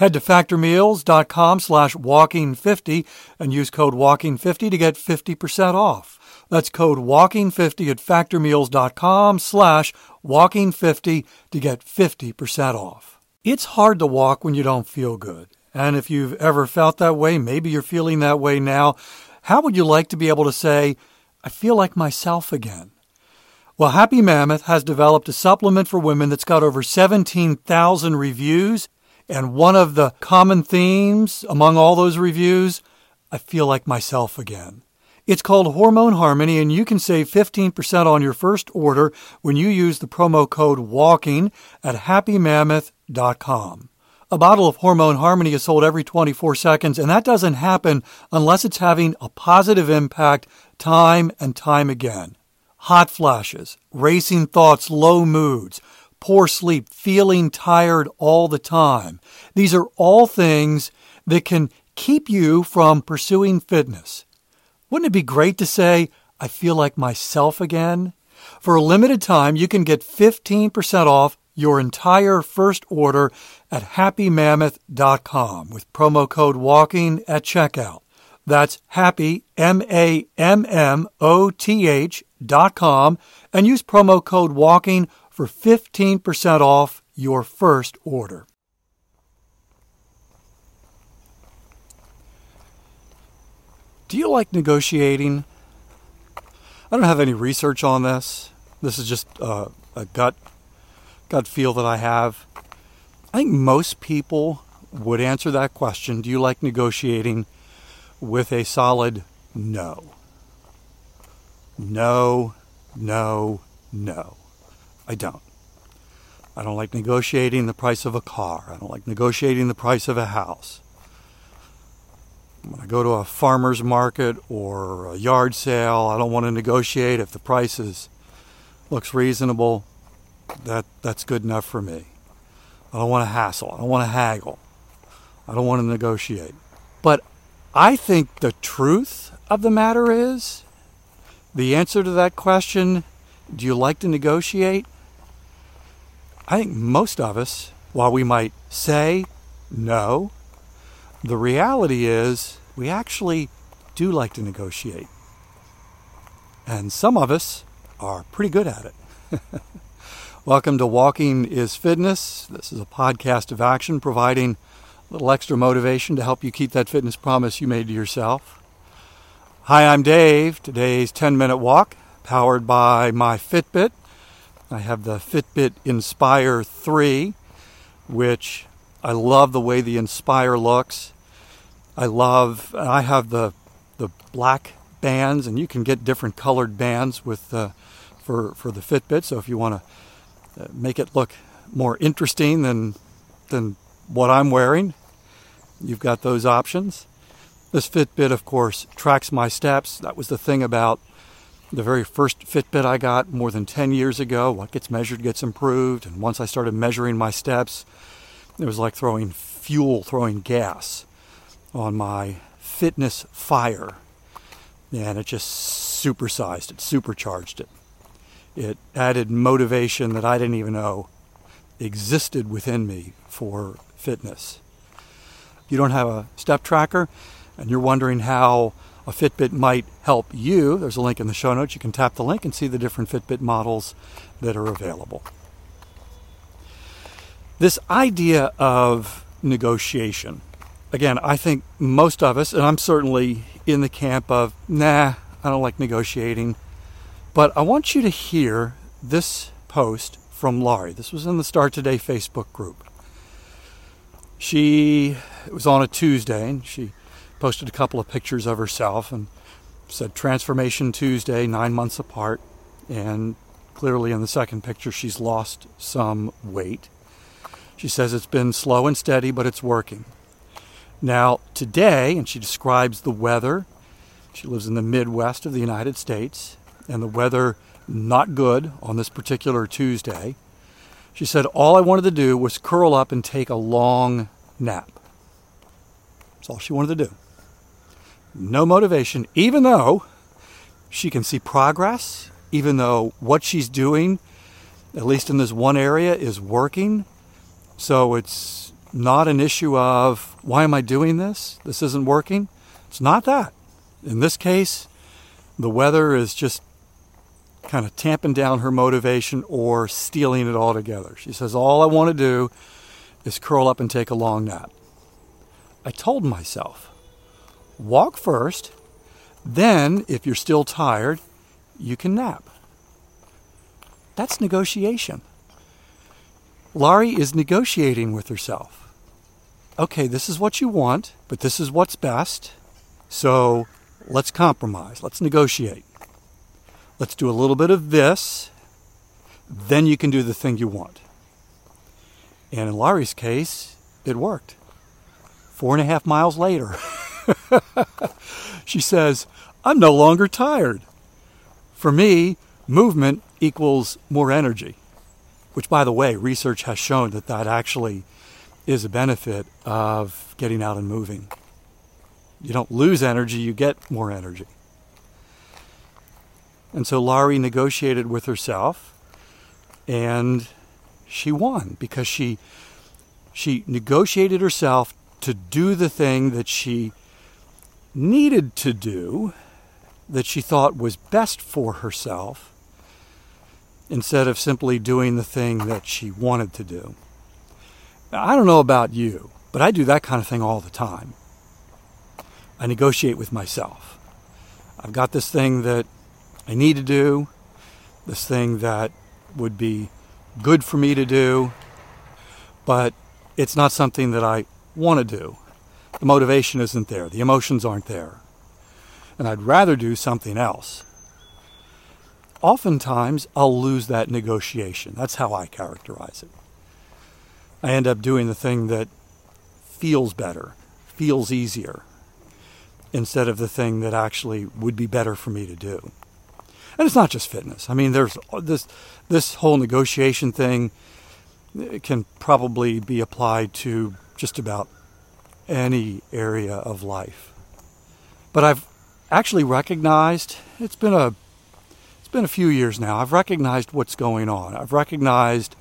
Head to factormeals.com slash walking50 and use code walking50 to get 50% off. That's code walking50 at factormeals.com slash walking50 to get 50% off. It's hard to walk when you don't feel good. And if you've ever felt that way, maybe you're feeling that way now, how would you like to be able to say, I feel like myself again? Well, Happy Mammoth has developed a supplement for women that's got over 17,000 reviews and one of the common themes among all those reviews, I feel like myself again. It's called Hormone Harmony, and you can save 15% on your first order when you use the promo code WALKING at happymammoth.com. A bottle of Hormone Harmony is sold every 24 seconds, and that doesn't happen unless it's having a positive impact time and time again. Hot flashes, racing thoughts, low moods, poor sleep, feeling tired all the time. These are all things that can keep you from pursuing fitness. Wouldn't it be great to say, I feel like myself again? For a limited time, you can get 15% off your entire first order at happymammoth.com with promo code WALKING at checkout. That's happy, M A M M O T H dot com, and use promo code WALKING for 15% off your first order. Do you like negotiating? I don't have any research on this. This is just uh, a gut gut feel that I have. I think most people would answer that question. Do you like negotiating? With a solid no. No, no, no. I don't. I don't like negotiating the price of a car. I don't like negotiating the price of a house. When I go to a farmer's market or a yard sale, I don't want to negotiate if the price is, looks reasonable. That, that's good enough for me. I don't want to hassle. I don't want to haggle. I don't want to negotiate. But I think the truth of the matter is the answer to that question do you like to negotiate? I think most of us, while we might say no, the reality is we actually do like to negotiate. And some of us are pretty good at it. Welcome to Walking is Fitness. This is a podcast of action providing a little extra motivation to help you keep that fitness promise you made to yourself. Hi, I'm Dave. Today's 10 minute walk powered by my Fitbit I have the Fitbit Inspire 3, which I love the way the Inspire looks. I love, I have the, the black bands, and you can get different colored bands with uh, for, for the Fitbit. So if you want to uh, make it look more interesting than, than what I'm wearing, you've got those options. This Fitbit, of course, tracks my steps. That was the thing about the very first Fitbit I got more than 10 years ago. What gets measured gets improved. And once I started measuring my steps, it was like throwing fuel, throwing gas on my fitness fire. And it just supersized it, supercharged it. It added motivation that I didn't even know existed within me for fitness. If you don't have a step tracker and you're wondering how a Fitbit might help you, there's a link in the show notes. You can tap the link and see the different Fitbit models that are available. This idea of negotiation again, I think most of us, and I'm certainly in the camp of, nah, I don't like negotiating. But I want you to hear this post from Laurie. This was in the Start Today Facebook group. She it was on a Tuesday and she posted a couple of pictures of herself and said Transformation Tuesday, nine months apart. And clearly in the second picture, she's lost some weight. She says it's been slow and steady, but it's working. Now, today, and she describes the weather. She lives in the Midwest of the United States, and the weather not good on this particular Tuesday. She said, All I wanted to do was curl up and take a long nap. That's all she wanted to do. No motivation, even though she can see progress, even though what she's doing, at least in this one area, is working. So it's not an issue of, why am I doing this? This isn't working. It's not that. In this case, the weather is just kind of tamping down her motivation or stealing it altogether. She says, All I want to do is curl up and take a long nap. I told myself, walk first, then, if you're still tired, you can nap. That's negotiation. Laurie is negotiating with herself. Okay, this is what you want, but this is what's best. So let's compromise. Let's negotiate. Let's do a little bit of this. Then you can do the thing you want. And in Laurie's case, it worked. Four and a half miles later, she says, I'm no longer tired. For me, movement equals more energy, which, by the way, research has shown that that actually is a benefit of getting out and moving. You don't lose energy, you get more energy. And so Laurie negotiated with herself and she won because she she negotiated herself to do the thing that she needed to do that she thought was best for herself instead of simply doing the thing that she wanted to do. Now, I don't know about you, but I do that kind of thing all the time. I negotiate with myself. I've got this thing that I need to do, this thing that would be good for me to do, but it's not something that I want to do. The motivation isn't there, the emotions aren't there. And I'd rather do something else. Oftentimes, I'll lose that negotiation. That's how I characterize it. I end up doing the thing that feels better, feels easier, instead of the thing that actually would be better for me to do. And it's not just fitness. I mean, there's uh, this this whole negotiation thing uh, can probably be applied to just about any area of life. But I've actually recognized it's been a it's been a few years now. I've recognized what's going on. I've recognized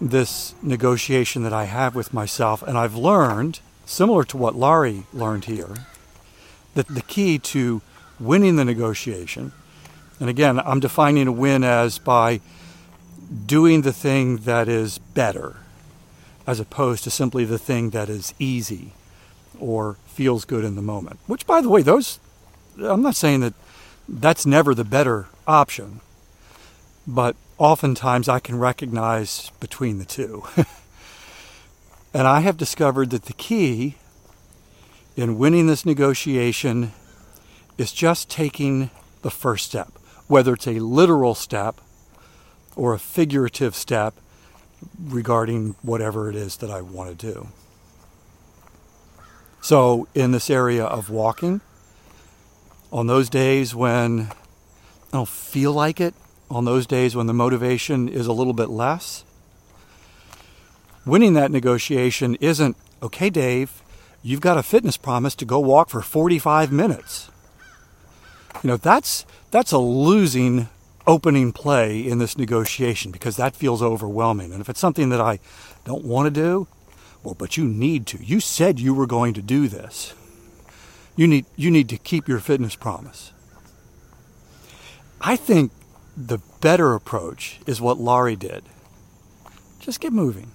this negotiation that I have with myself and I've learned similar to what Laurie learned here that the key to winning the negotiation and again, I'm defining a win as by doing the thing that is better as opposed to simply the thing that is easy or feels good in the moment. Which, by the way, those, I'm not saying that that's never the better option, but oftentimes I can recognize between the two. and I have discovered that the key in winning this negotiation is just taking the first step, whether it's a literal step or a figurative step regarding whatever it is that I want to do. So, in this area of walking, on those days when I don't feel like it, on those days when the motivation is a little bit less, winning that negotiation isn't, okay, Dave, you've got a fitness promise to go walk for 45 minutes. You know, that's that's a losing opening play in this negotiation because that feels overwhelming. And if it's something that I don't want to do, but you need to. You said you were going to do this. You need you need to keep your fitness promise. I think the better approach is what Laurie did. Just get moving.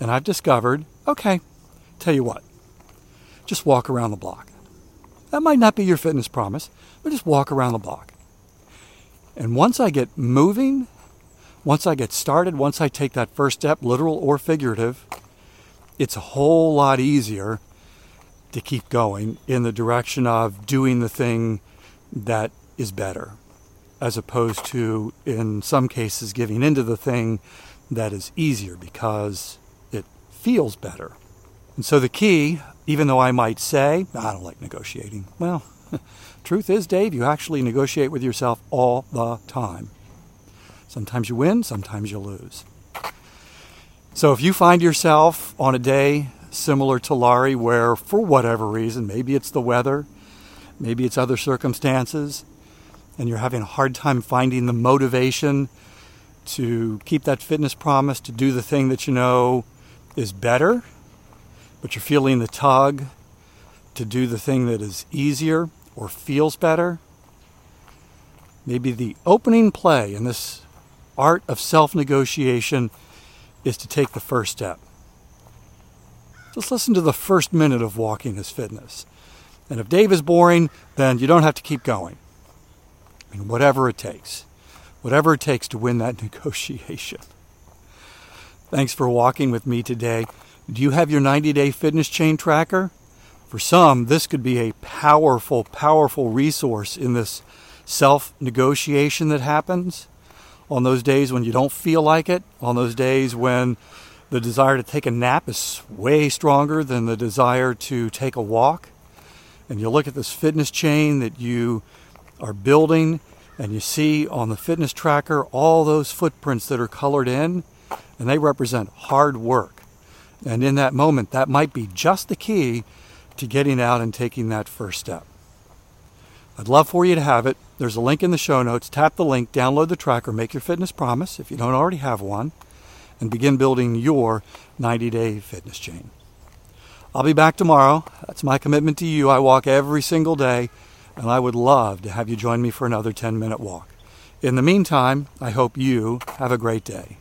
And I've discovered, okay, tell you what, just walk around the block. That might not be your fitness promise, but just walk around the block. And once I get moving, once I get started, once I take that first step, literal or figurative, it's a whole lot easier to keep going in the direction of doing the thing that is better, as opposed to, in some cases, giving into the thing that is easier because it feels better. And so the key, even though I might say, I don't like negotiating, well, truth is, Dave, you actually negotiate with yourself all the time. Sometimes you win, sometimes you lose. So if you find yourself on a day similar to Laurie, where for whatever reason, maybe it's the weather, maybe it's other circumstances, and you're having a hard time finding the motivation to keep that fitness promise, to do the thing that you know is better, but you're feeling the tug to do the thing that is easier or feels better, maybe the opening play in this art of self negotiation is to take the first step. Just listen to the first minute of walking as fitness. And if Dave is boring, then you don't have to keep going. I mean, whatever it takes. Whatever it takes to win that negotiation. Thanks for walking with me today. Do you have your 90 day fitness chain tracker? For some, this could be a powerful, powerful resource in this self negotiation that happens on those days when you don't feel like it, on those days when the desire to take a nap is way stronger than the desire to take a walk. And you look at this fitness chain that you are building, and you see on the fitness tracker all those footprints that are colored in, and they represent hard work. And in that moment, that might be just the key to getting out and taking that first step. I'd love for you to have it. There's a link in the show notes. Tap the link, download the tracker, make your fitness promise if you don't already have one, and begin building your 90 day fitness chain. I'll be back tomorrow. That's my commitment to you. I walk every single day, and I would love to have you join me for another 10 minute walk. In the meantime, I hope you have a great day.